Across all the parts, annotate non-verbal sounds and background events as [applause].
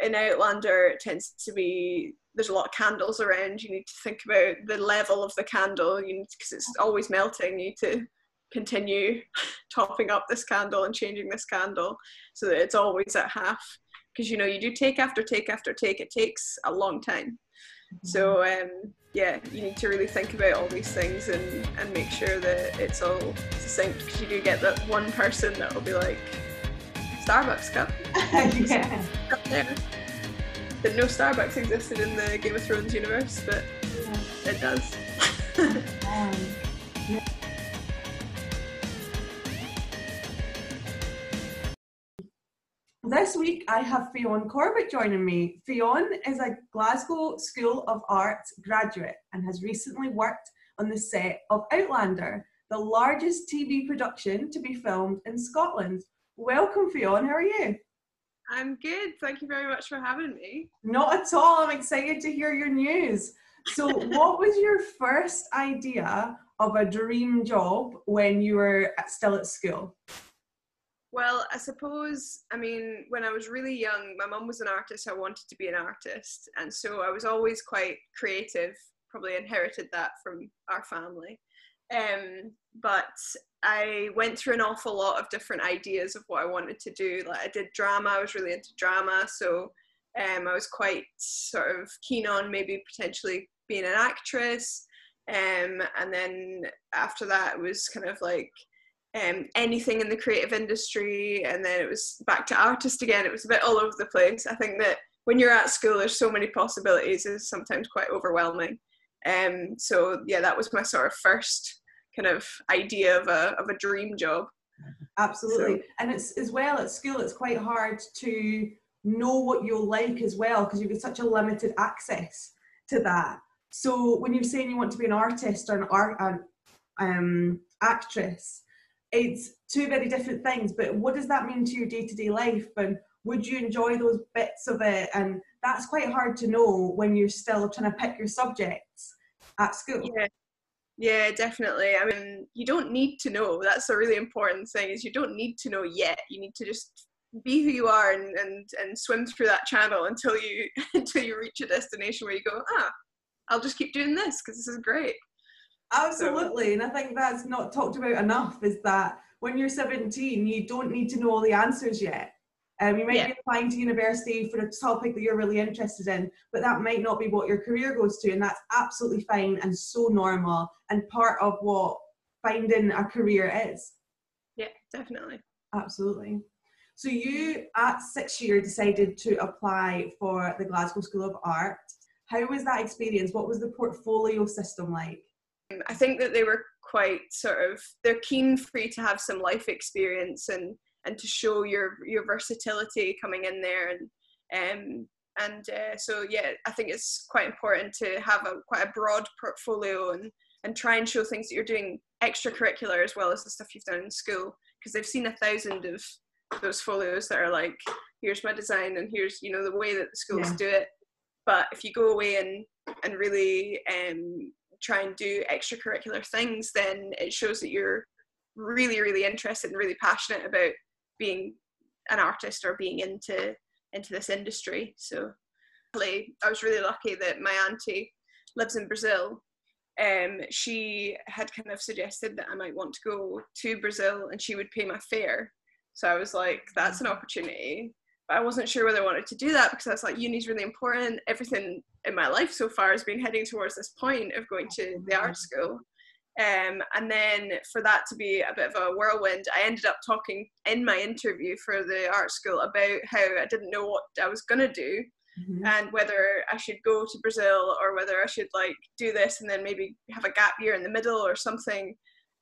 in Outlander, it tends to be there's a lot of candles around. You need to think about the level of the candle. You need because it's always melting. You need to continue [laughs] topping up this candle and changing this candle so that it's always at half. Because you know you do take after take after take. It takes a long time. So um, yeah, you need to really think about all these things and, and make sure that it's all succinct because you do get that one person that will be like, Starbucks cup. [laughs] yeah. Up there. Didn't know Starbucks existed in the Game of Thrones universe, but Yeah. it does. Um, yeah. This week I have Fionn Corbett joining me. Fionn is a Glasgow School of Arts graduate and has recently worked on the set of Outlander, the largest TV production to be filmed in Scotland. Welcome, Fionn. How are you? I'm good. Thank you very much for having me. Not at all. I'm excited to hear your news. So, [laughs] what was your first idea of a dream job when you were still at school? Well, I suppose, I mean, when I was really young, my mum was an artist. I wanted to be an artist. And so I was always quite creative, probably inherited that from our family. Um, but I went through an awful lot of different ideas of what I wanted to do. Like I did drama, I was really into drama. So um, I was quite sort of keen on maybe potentially being an actress. Um, and then after that, it was kind of like, um, anything in the creative industry, and then it was back to artist again. It was a bit all over the place. I think that when you're at school, there's so many possibilities. It's sometimes quite overwhelming. Um, so yeah, that was my sort of first kind of idea of a of a dream job. Absolutely. And it's as well at school, it's quite hard to know what you'll like as well because you've got such a limited access to that. So when you're saying you want to be an artist or an art an um, actress, it's two very different things. But what does that mean to your day to day life? And would you enjoy those bits of it? And that's quite hard to know when you're still trying to pick your subjects at school. Yeah. Yeah, definitely. I mean, you don't need to know. That's a really important thing. Is you don't need to know yet. You need to just be who you are and and, and swim through that channel until you [laughs] until you reach a destination where you go, ah, I'll just keep doing this because this is great. Absolutely, and I think that's not talked about enough. Is that when you're 17, you don't need to know all the answers yet. Um, you might Yeah. be applying to university for a topic that you're really interested in, but that might not be what your career goes to, and that's absolutely fine and so normal and part of what finding a career is. Yeah, definitely. Absolutely. So you, at six year, decided to apply for the Glasgow School of Art. How was that experience? What was the portfolio system like? I think that they were quite sort of they're keen for you to have some life experience and and to show your your versatility coming in there. And um and uh, so yeah I think it's quite important to have a quite a broad portfolio and and try and show things that you're doing extracurricular as well as the stuff you've done in school. Because they've seen a thousand of those folios that are like here's my design and here's you know the way that the schools Yeah. do it. But if you go away and and really um try and do extracurricular things, then it shows that you're really, really interested and really passionate about being an artist or being into into this industry. So I was really lucky that my auntie lives in Brazil. Um, she had kind of suggested that I might want to go to Brazil and she would pay my fare. So I was like, that's an opportunity. But I wasn't sure whether I wanted to do that because I was like, uni's really important. Everything in my life so far has been heading towards this point of going to the art school. Um, and then for that to be a bit of a whirlwind, I ended up talking in my interview for the art school about how I didn't know what I was going to do and whether I should go to Brazil or whether I should like do this and then maybe have a gap year in the middle or something.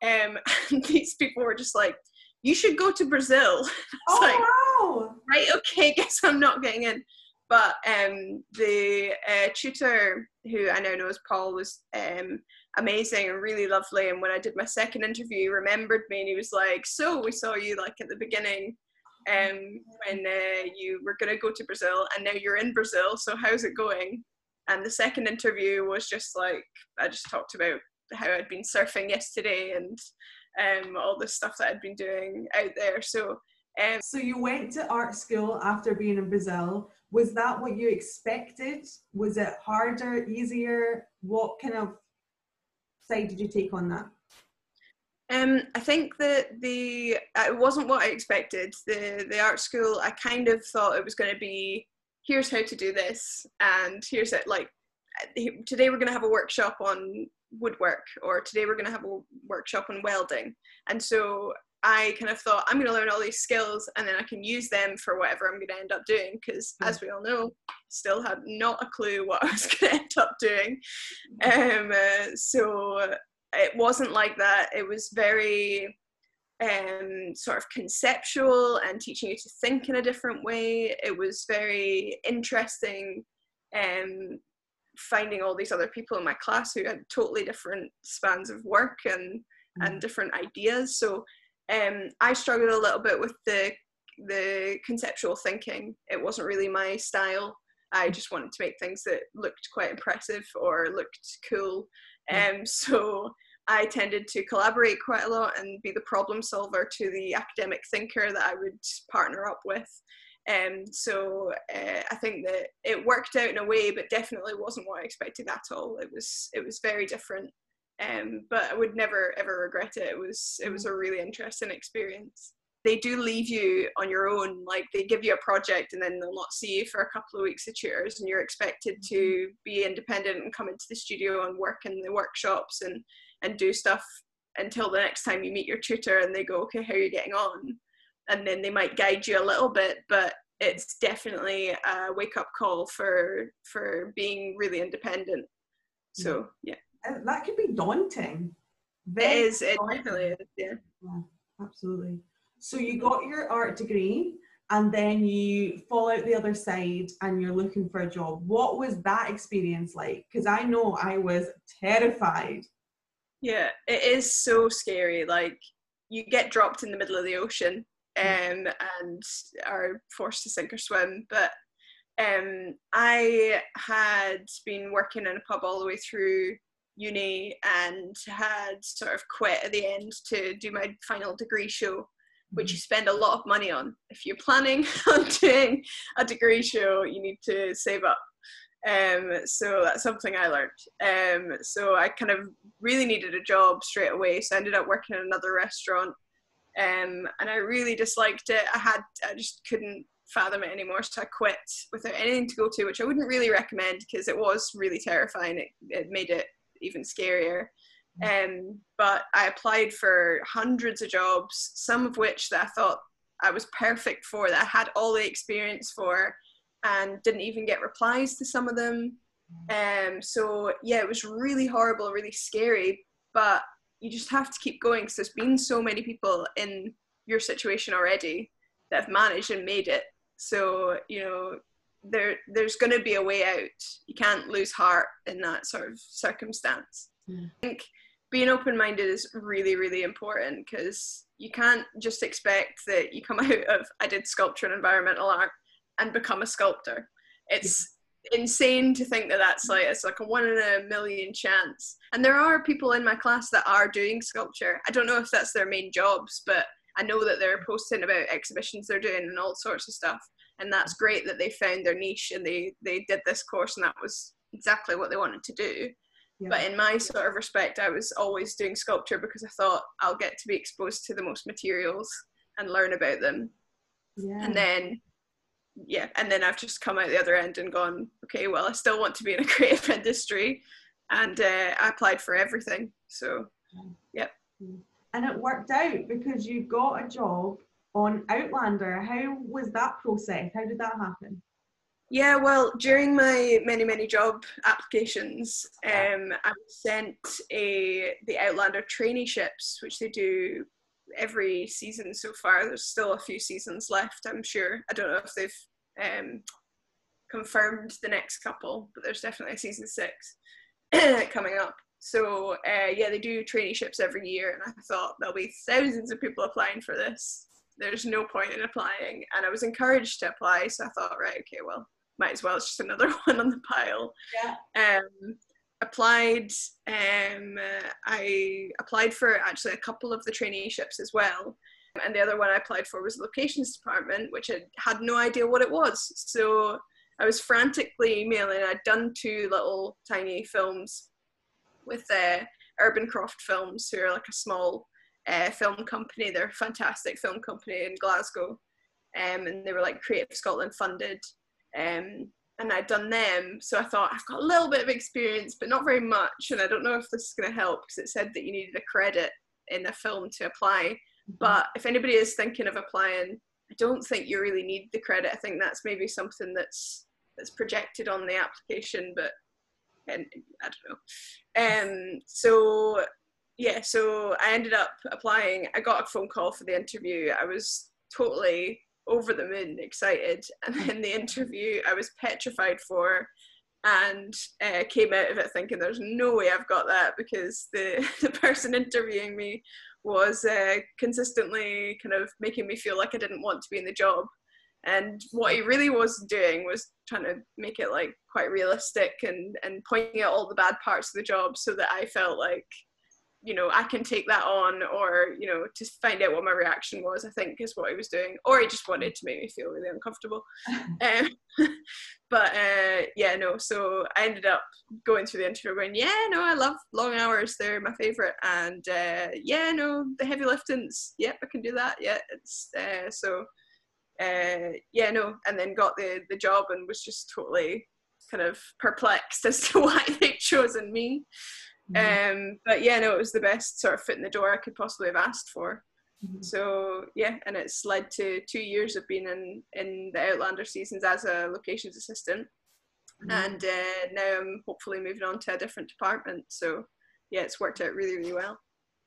Um, [laughs] and these people were just like, you should go to Brazil. [laughs] Oh like, wow! right, okay, [laughs] guess I'm not getting in. But um, the uh, tutor who I now know as Paul was um, amazing and really lovely. And when I did my second interview, he remembered me and he was like, "So we saw you like at the beginning, um, when uh, you were gonna go to Brazil, and now you're in Brazil. So how's it going?" And the second interview was just like I just talked about how I'd been surfing yesterday and um, all the stuff that I'd been doing out there. So um, So you went to art school after being in Brazil. was that what you expected? Was it harder, easier? What kind of side did you take on that? Um, I think that the it wasn't what I expected. The the art school, I kind of thought it was going to be here's how to do this, and here's it. Like today we're going to have a workshop on woodwork, or today we're going to have a workshop on welding, and so I kind of thought I'm going to learn all these skills and then I can use them for whatever I'm going to end up doing. Because as we all know, still had not a clue what I was [laughs] going to end up doing. Um, uh, so it wasn't like that. It was very um, sort of conceptual and teaching you to think in a different way. It was very interesting. Um, finding all these other people in my class who had totally different spans of work and and mm. different ideas. So um, I struggled a little bit with the the conceptual thinking. It wasn't really my style. I just wanted to make things that looked quite impressive or looked cool. Hmm. Um, [laughs] so I tended to collaborate quite a lot and be the problem solver to the academic thinker that I would partner up with. Um, so uh, I think that it worked out in a way, but definitely wasn't what I expected at all. It was it was very different um, but I would never ever regret it. It was it was a really interesting experience. They do leave you on your own, like they give you a project and then they'll not see you for a couple of weeks of tutors, and you're expected to mm-hmm. be independent and come into the studio and work in the workshops and and do stuff until the next time you meet your tutor and they go, okay, how are you getting on? And then they might guide you a little bit, but it's definitely a wake up call for for being really independent. So yeah that could be daunting. Very it is. It definitely is. Yeah. yeah. Absolutely. So you got your art degree, and then you fall out the other side, and you're looking for a job. What was that experience like? Because I know I was terrified. Yeah, it is so scary. Like you get dropped in the middle of the ocean, um, and are forced to sink or swim, but um, I had been working in a pub all the way through uni and had sort of quit at the end to do my final degree show which you mm-hmm. spend a lot of money on if you're planning [laughs] on doing a degree show you need to save up um, so that's something I learned. Um, so I kind of really needed a job straight away. So I ended up working in another restaurant, um, and I really disliked it. I had, I just couldn't fathom it anymore. So I quit without anything to go to, which I wouldn't really recommend because it was really terrifying. It, it made it even scarier. Um, but I applied for hundreds of jobs, some of which that I thought I was perfect for, that I had all the experience for, and didn't even get replies to some of them. Um, so yeah, it was really horrible, really scary. But you just have to keep going because there's been so many people in your situation already that have managed and made it. So you know, there there's going to be a way out. You can't lose heart in that sort of circumstance. Mm. I think being open minded is really really important because you can't just expect that you come [laughs] out of I did sculpture and environmental art and become a sculptor. It's yeah. insane to think that that's like it's like a one in a million chance. And there are people in my class that are doing sculpture. I don't know if that's their main jobs, but I know that they're posting about exhibitions they're doing and all sorts of stuff and that's great that they found their niche and they they did this course and that was exactly what they wanted to do. Yeah. but in my sort of respect i was always doing sculpture because i thought i'll get to be exposed to the most materials and learn about them. Yeah. and then yeah and then i've just come out the other end and gone okay well i still want to be in a [laughs] creative industry and uh, i applied for everything so yeah. and it worked out because you got a job on Outlander. How was that process? How did that happen? Yeah, well, during my many many job applications, um, I was sent a the Outlander traineeships, which they do every season so far. There's still a few seasons left, I'm sure. I don't know if they've um, confirmed the next couple, but there's definitely a season six [clears throat] coming up. So uh, yeah, they do traineeships every year, and I thought there'll be thousands of people applying for this there's no point in applying. And I was encouraged to apply, so I thought, right, okay, well, might as well. It's just another [laughs] one on the pile. Yeah. Um, applied. Um, I applied for actually a couple of the traineeships as well. And the other one I applied for was the locations department, which I had no idea what it was. So I was frantically emailing. I'd done two little tiny films with uh, Urban Croft Films, who are like a small uh, film company. They're a fantastic film company in Glasgow, um, and they were like Creative Scotland funded. Um, and I'd done them, so I thought I've got a little bit of experience, but not very much. And I don't know if this is going to help because it said that you needed a credit in a film to apply. Mm-hmm. But if anybody is thinking of applying, I don't think you really need the credit. I think that's maybe something that's that's projected on the application, but and I don't know. Um, so yeah, so I ended up applying. I got a phone call for the interview. I was totally over the moon excited, and then the interview I was petrified for, and uh, came out of it thinking there's no way I've got that because the [laughs] the person interviewing me was uh, consistently kind of making me feel like I didn't want to be in the job. And what he really was doing was trying to make it like quite realistic and, and pointing out all the bad parts of the job so that I felt like, you know, I can take that on or, you know, to find out what my reaction was, I think is what he was doing. Or he just wanted to make me feel really uncomfortable. [laughs] um, [laughs] but uh, yeah, no, so I ended up going through the interview going, yeah, no, I love long hours. They're my favorite. And uh, yeah, no, the heavy liftings, yep, I can do that. Yeah, it's uh, so uh, yeah, no, and then got the the job and was just totally kind of perplexed [laughs] as to why they'd chosen me. Mm-hmm. Um, but yeah, no, it was the best sort of foot in the door I could possibly have asked for. Mm-hmm. So yeah, and it's led to two years of being in in the Outlander seasons as a locations assistant, mm-hmm. and uh, now I'm hopefully moving on to a different department. So yeah, it's worked out really really well.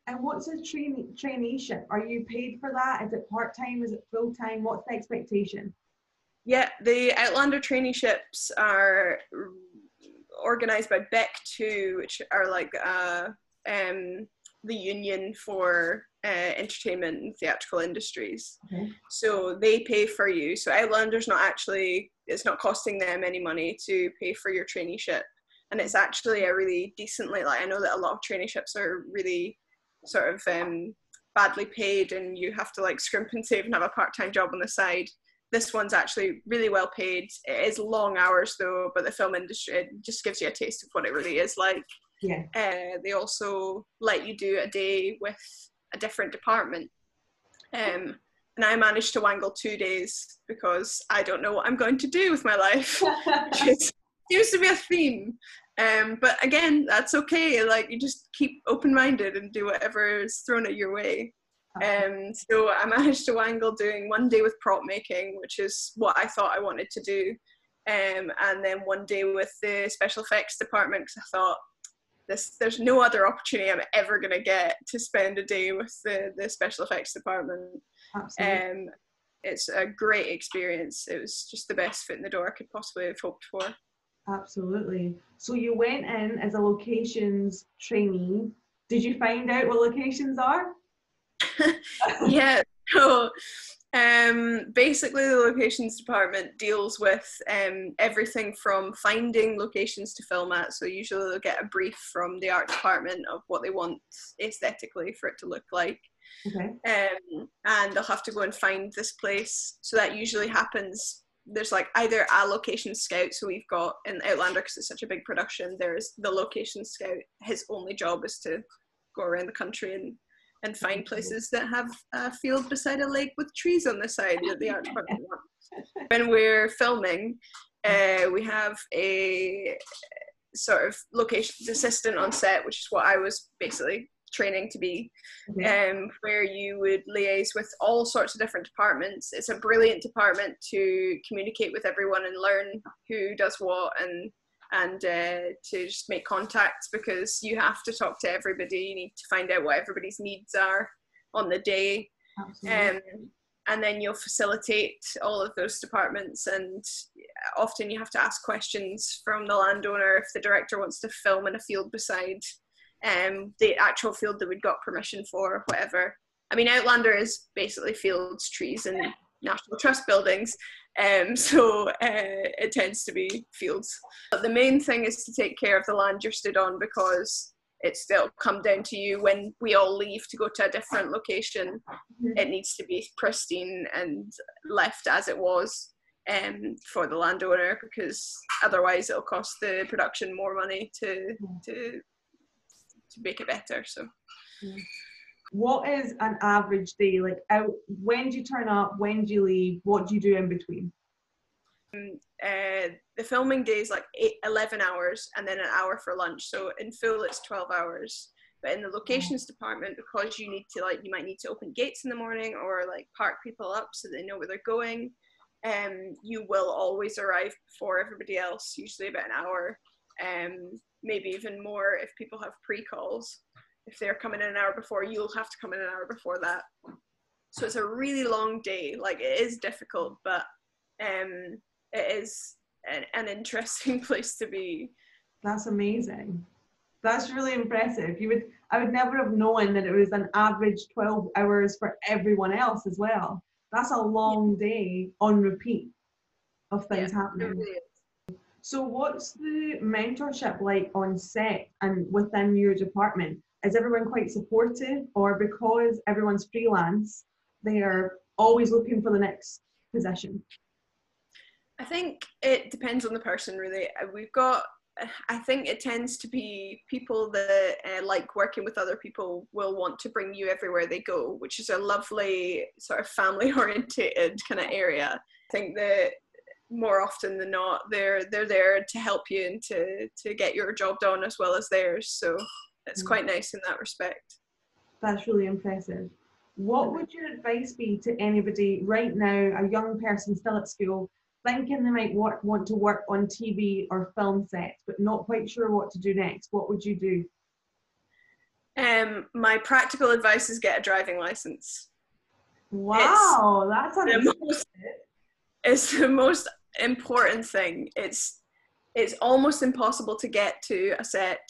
And what's a trainee traineeship? Are you paid for that? Is it part time? Is it full time? What's the expectation? Yeah, the Outlander traineeships are organized by BECTU, which are like uh, um, the union for uh, entertainment and theatrical industries. Okay. So they pay for you. So Outlander's not actually, it's not costing them any money to pay for your traineeship. And it's actually a really decently, like I know that a lot of traineeships are really sort of um, badly paid and you have to like scrimp and save and have a part-time job on the side this one's actually really well paid it is long hours though but the film industry just gives you a taste of what it really is like yeah uh, they also let you do a day with a different department um, and I managed to wangle two days because I don't know what I'm going to do with my life, [laughs] which seems to be a theme. Um, but again, that's okay. Like you just keep open minded and do whatever is thrown at your way. Um, so I [laughs] managed to wangle doing one day with prop making, which is what I thought I wanted to do, um, and then one day with the special effects department because I thought this there's no other opportunity I'm ever gonna get to spend a day with the the special effects department. Absolutely. Um, it's a great experience. It was just the best foot in the door I could possibly have hoped for. Absolutely. So you went in as a locations trainee. Did you find out what locations are? [laughs] yeah. So um, basically, the locations department deals with um, everything from finding locations to film at. So usually they'll get a brief from the art department of what they want aesthetically for it to look like. Okay. Um, and they'll have to go and find this place. So that usually happens there's like either a location scout so we've got in outlander because it's such a big production there's the location scout his only job is to go around the country and and find places that have a field beside a lake with trees on the side that the art department wants [laughs] when we're filming uh, we have a sort of location assistant on set which is what i was basically training to be, um, where you would liaise with all sorts of different departments. It's a brilliant department to communicate with everyone and learn who does what and and uh, to just make contacts because you have to talk to everybody. You need to find out what everybody's needs are on the day. Um, and then you'll facilitate all of those departments and often you have to ask questions from the landowner if the director wants to film in a field beside um, the actual field that we'd got permission for, whatever. I mean, Outlander is basically fields, trees, and National Trust buildings, um, [laughs] so uh, it tends to be fields. But the main thing is to take care of the land you're stood on because it's still come down to you when we all leave to go to a different location. Mm-hmm. It needs to be pristine and left as it was. um, for the landowner because otherwise it'll cost the production more money to to to make it better. So. What is an average day like? Out when do you turn up? When do you leave? What do you do in between? Um, uh, the filming day is like eight, 11 hours and then an hour for lunch. So in full, it's 12 hours. But in the locations department, because you need to like, you might need to open gates in the morning or like park people up so they know where they're going. Um, you will always arrive before everybody else, usually about an hour, um, maybe even more if people have pre-calls. If they're coming in an hour before, you'll have to come in an hour before that. So it's a really long day. Like it is difficult, but um, it is an, an interesting [laughs] place to be. That's amazing. That's really impressive. You would I would never have known that it was an average 12 hours for everyone else as well. That's a long day on repeat of things yeah, happening. Really so what's the mentorship like on set and within your department? Is everyone quite supportive or because everyone's freelance, they are always looking for the next position? I think it depends on the person, really. Uh, we've got, I think it tends to be people that uh, like working with other people will want to bring you everywhere they go, which is a lovely sort of family orientated [laughs] kind of area. I think that more often than not, they're they're there to help you and to to get your job done as well as theirs. So it's mm. quite nice in that respect. That's really impressive. What would your advice be to anybody right now, a young person still at school, thinking they might work, want to work on TV or film sets, but not quite sure what to do next, what would you do? Um, my practical advice is get a driving license. Wow, it's that's the most, It's the most important thing. It's it's almost impossible to get to a set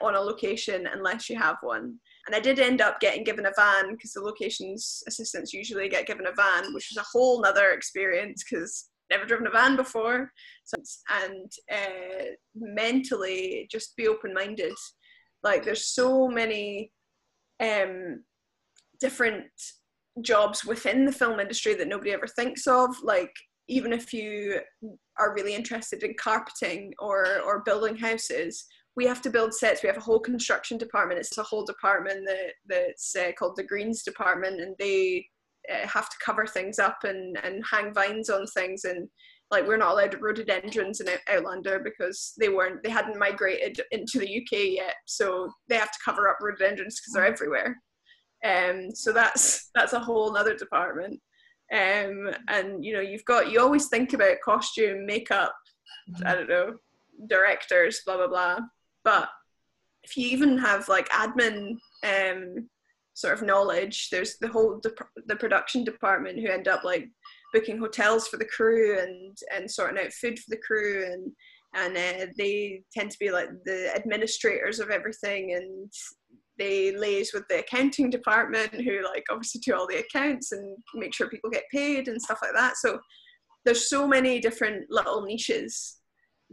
on a location unless you have one. And I did end up getting given a van because the locations assistants usually get given a van, which was a whole nother experience because never driven a van before. So, and uh, mentally, just be open minded. Like, there's so many um, different jobs within the film industry that nobody ever thinks of. Like, even if you are really interested in carpeting or, or building houses, we have to build sets. We have a whole construction department. It's a whole department that, that's uh, called the Greens Department, and they uh, have to cover things up and, and hang vines on things. And like we're not allowed rhododendrons in Outlander because they weren't they hadn't migrated into the UK yet. So they have to cover up rhododendrons because they're everywhere. Um so that's that's a whole other department. Um and you know you've got you always think about costume makeup I don't know directors blah blah blah but if you even have like admin um sort of knowledge. There's the whole the production department who end up like booking hotels for the crew and and sorting out food for the crew and and uh, they tend to be like the administrators of everything and they liaise with the accounting department who like obviously do all the accounts and make sure people get paid and stuff like that so there's so many different little niches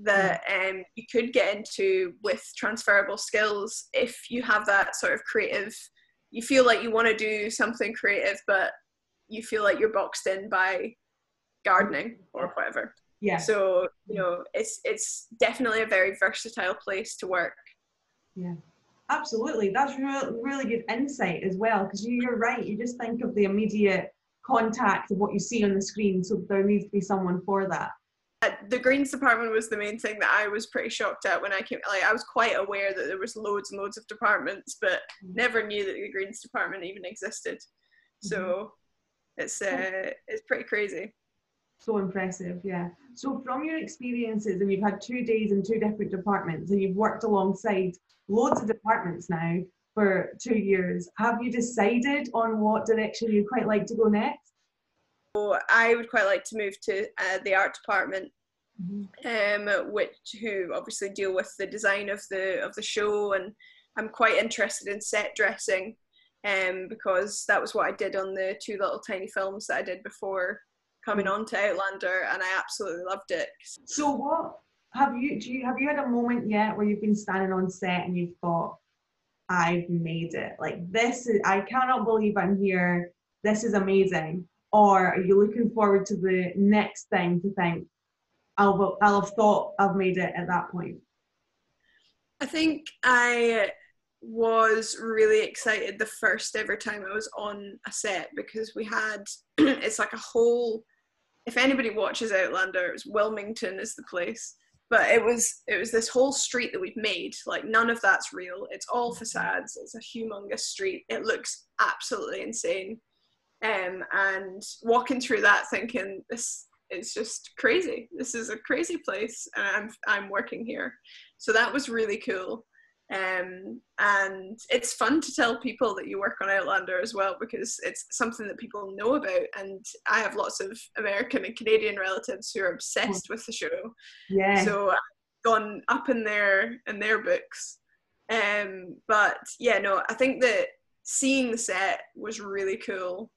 that um, you could get into with transferable skills if you have that sort of creative you feel like you want to do something creative, but you feel like you're boxed in by gardening or whatever. Yeah. So you know, it's it's definitely a very versatile place to work. Yeah. Absolutely, that's really really good insight as well. Because you're right. You just think of the immediate contact of what you see on the screen. So there needs to be someone for that the greens department was the main thing that I was pretty shocked at when I came. Like I was quite aware that there was loads and loads of departments, but mm-hmm. never knew that the greens department even existed. So mm-hmm. it's uh, it's pretty crazy. So impressive, yeah. So from your experiences, and you've had two days in two different departments, and you've worked alongside loads of departments now for two years. Have you decided on what direction you'd quite like to go next? I would quite like to move to uh, the art department, mm-hmm. um, which who obviously deal with the design of the of the show, and I'm quite interested in set dressing, um, because that was what I did on the two little tiny films that I did before coming mm-hmm. on to Outlander, and I absolutely loved it. So what have you do you have you had a moment yet where you've been standing on set and you've thought, I've made it. Like this is I cannot believe I'm here. This is amazing or are you looking forward to the next thing to think I'll, I'll have thought I've made it at that point? I think I was really excited the first ever time I was on a set because we had [clears throat] it's like a whole if anybody watches Outlander, it's Wilmington is the place. But it was it was this whole street that we've made. Like none of that's real. It's all facades. It's a humongous street. It looks absolutely insane. Um, and walking through that thinking this is just crazy. This is a crazy place and I'm I'm working here. So that was really cool. Um, and it's fun to tell people that you work on Outlander as well because it's something that people know about. And I have lots of American and Canadian relatives who are obsessed with the show. Yeah. So I've gone up in their in their books. Um, but yeah, no, I think that seeing the set was really cool.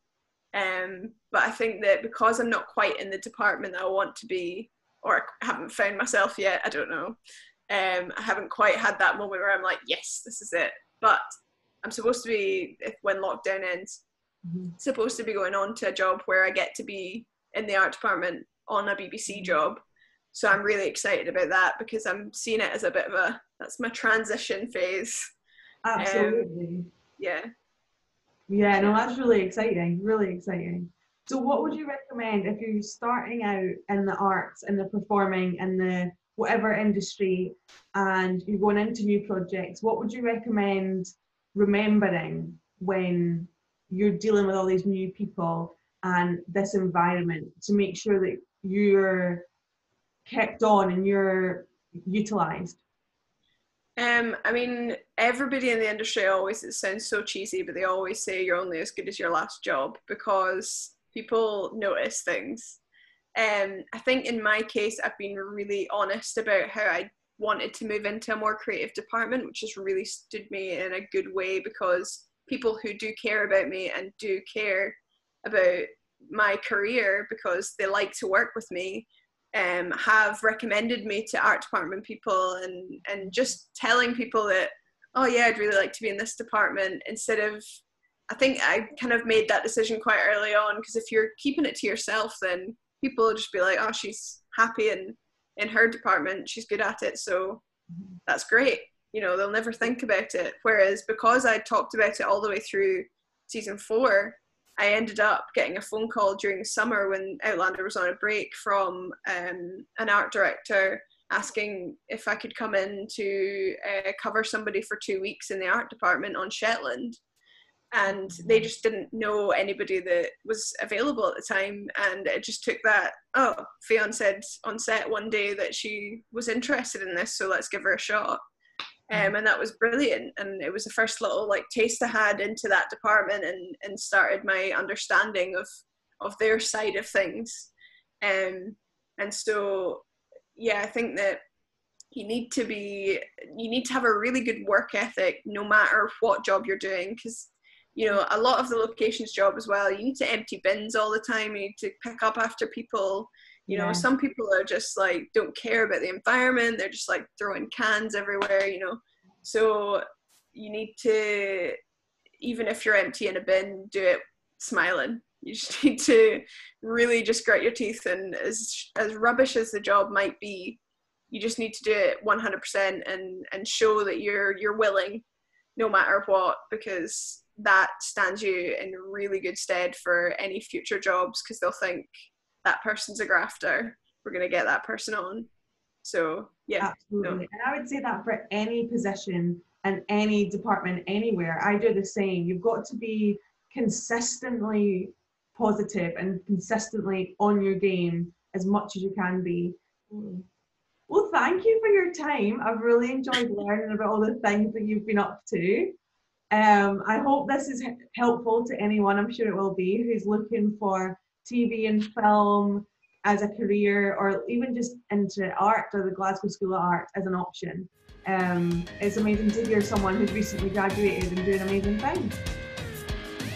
Um, but I think that because I'm not quite in the department that I want to be, or I haven't found myself yet, I don't know. Um, I haven't quite had that moment where I'm like, yes, this is it. But I'm supposed to be, if when lockdown ends, mm-hmm. supposed to be going on to a job where I get to be in the art department on a BBC mm-hmm. job. So I'm really excited about that because I'm seeing it as a bit of a that's my transition phase. Absolutely. Um, yeah. Yeah, no, that's really exciting. Really exciting. So, what would you recommend if you're starting out in the arts and the performing and the whatever industry and you're going into new projects, what would you recommend remembering when you're dealing with all these new people and this environment to make sure that you're kept on and you're utilized? Um, I mean, everybody in the industry always, it sounds so cheesy, but they always say you're only as good as your last job because people notice things. Um, I think in my case, I've been really honest about how I wanted to move into a more creative department, which has really stood me in a good way because people who do care about me and do care about my career because they like to work with me um, have recommended me to art department people and and just telling people that oh yeah I'd really like to be in this department instead of I think I kind of made that decision quite early on because if you're keeping it to yourself then people will just be like, oh, she's happy and in her department, she's good at it, so that's great. You know, they'll never think about it. Whereas because I talked about it all the way through season four, I ended up getting a phone call during the summer when Outlander was on a break from um, an art director asking if I could come in to uh, cover somebody for two weeks in the art department on Shetland and they just didn't know anybody that was available at the time and it just took that oh Fionn said on set one day that she was interested in this so let's give her a shot. Um, and that was brilliant. And it was the first little like taste I had into that department and and started my understanding of of their side of things. Um, and so yeah I think that you need to be you need to have a really good work ethic no matter what job you're doing because you know a lot of the locations job as well you need to empty bins all the time. You need to pick up after people you yeah. know some people are just like don't care about the environment they're just like throwing cans everywhere you know so you need to even if you're emptying a bin do it smiling you just [laughs] need to really just grit your teeth and as as rubbish as the job might be you just need to do it 100% and and show that you're you're willing no matter what because that stands you in really good stead for any future jobs because they'll think that person's a grafter. We're going to get that person on. So, yeah. Absolutely. No. And I would say that for any position and any department anywhere, I do the same. You've got to be consistently positive and consistently on your game as much as you can be. Well, thank you for your time. I've really enjoyed [laughs] learning about all the things that you've been up to. Um, I hope this is helpful to anyone, I'm sure it will be, who's looking for TV and film as a career or even just into art or the Glasgow School of Art as an option. Um, it's amazing to hear someone who's recently graduated and doing amazing things.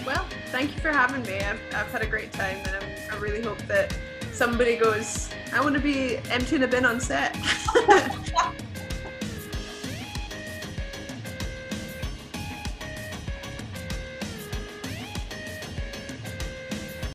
Well, thank you for having me. I've, I've had a great time and I'm, i really hope that somebody goes, I want to be emptying a bin on set. [laughs]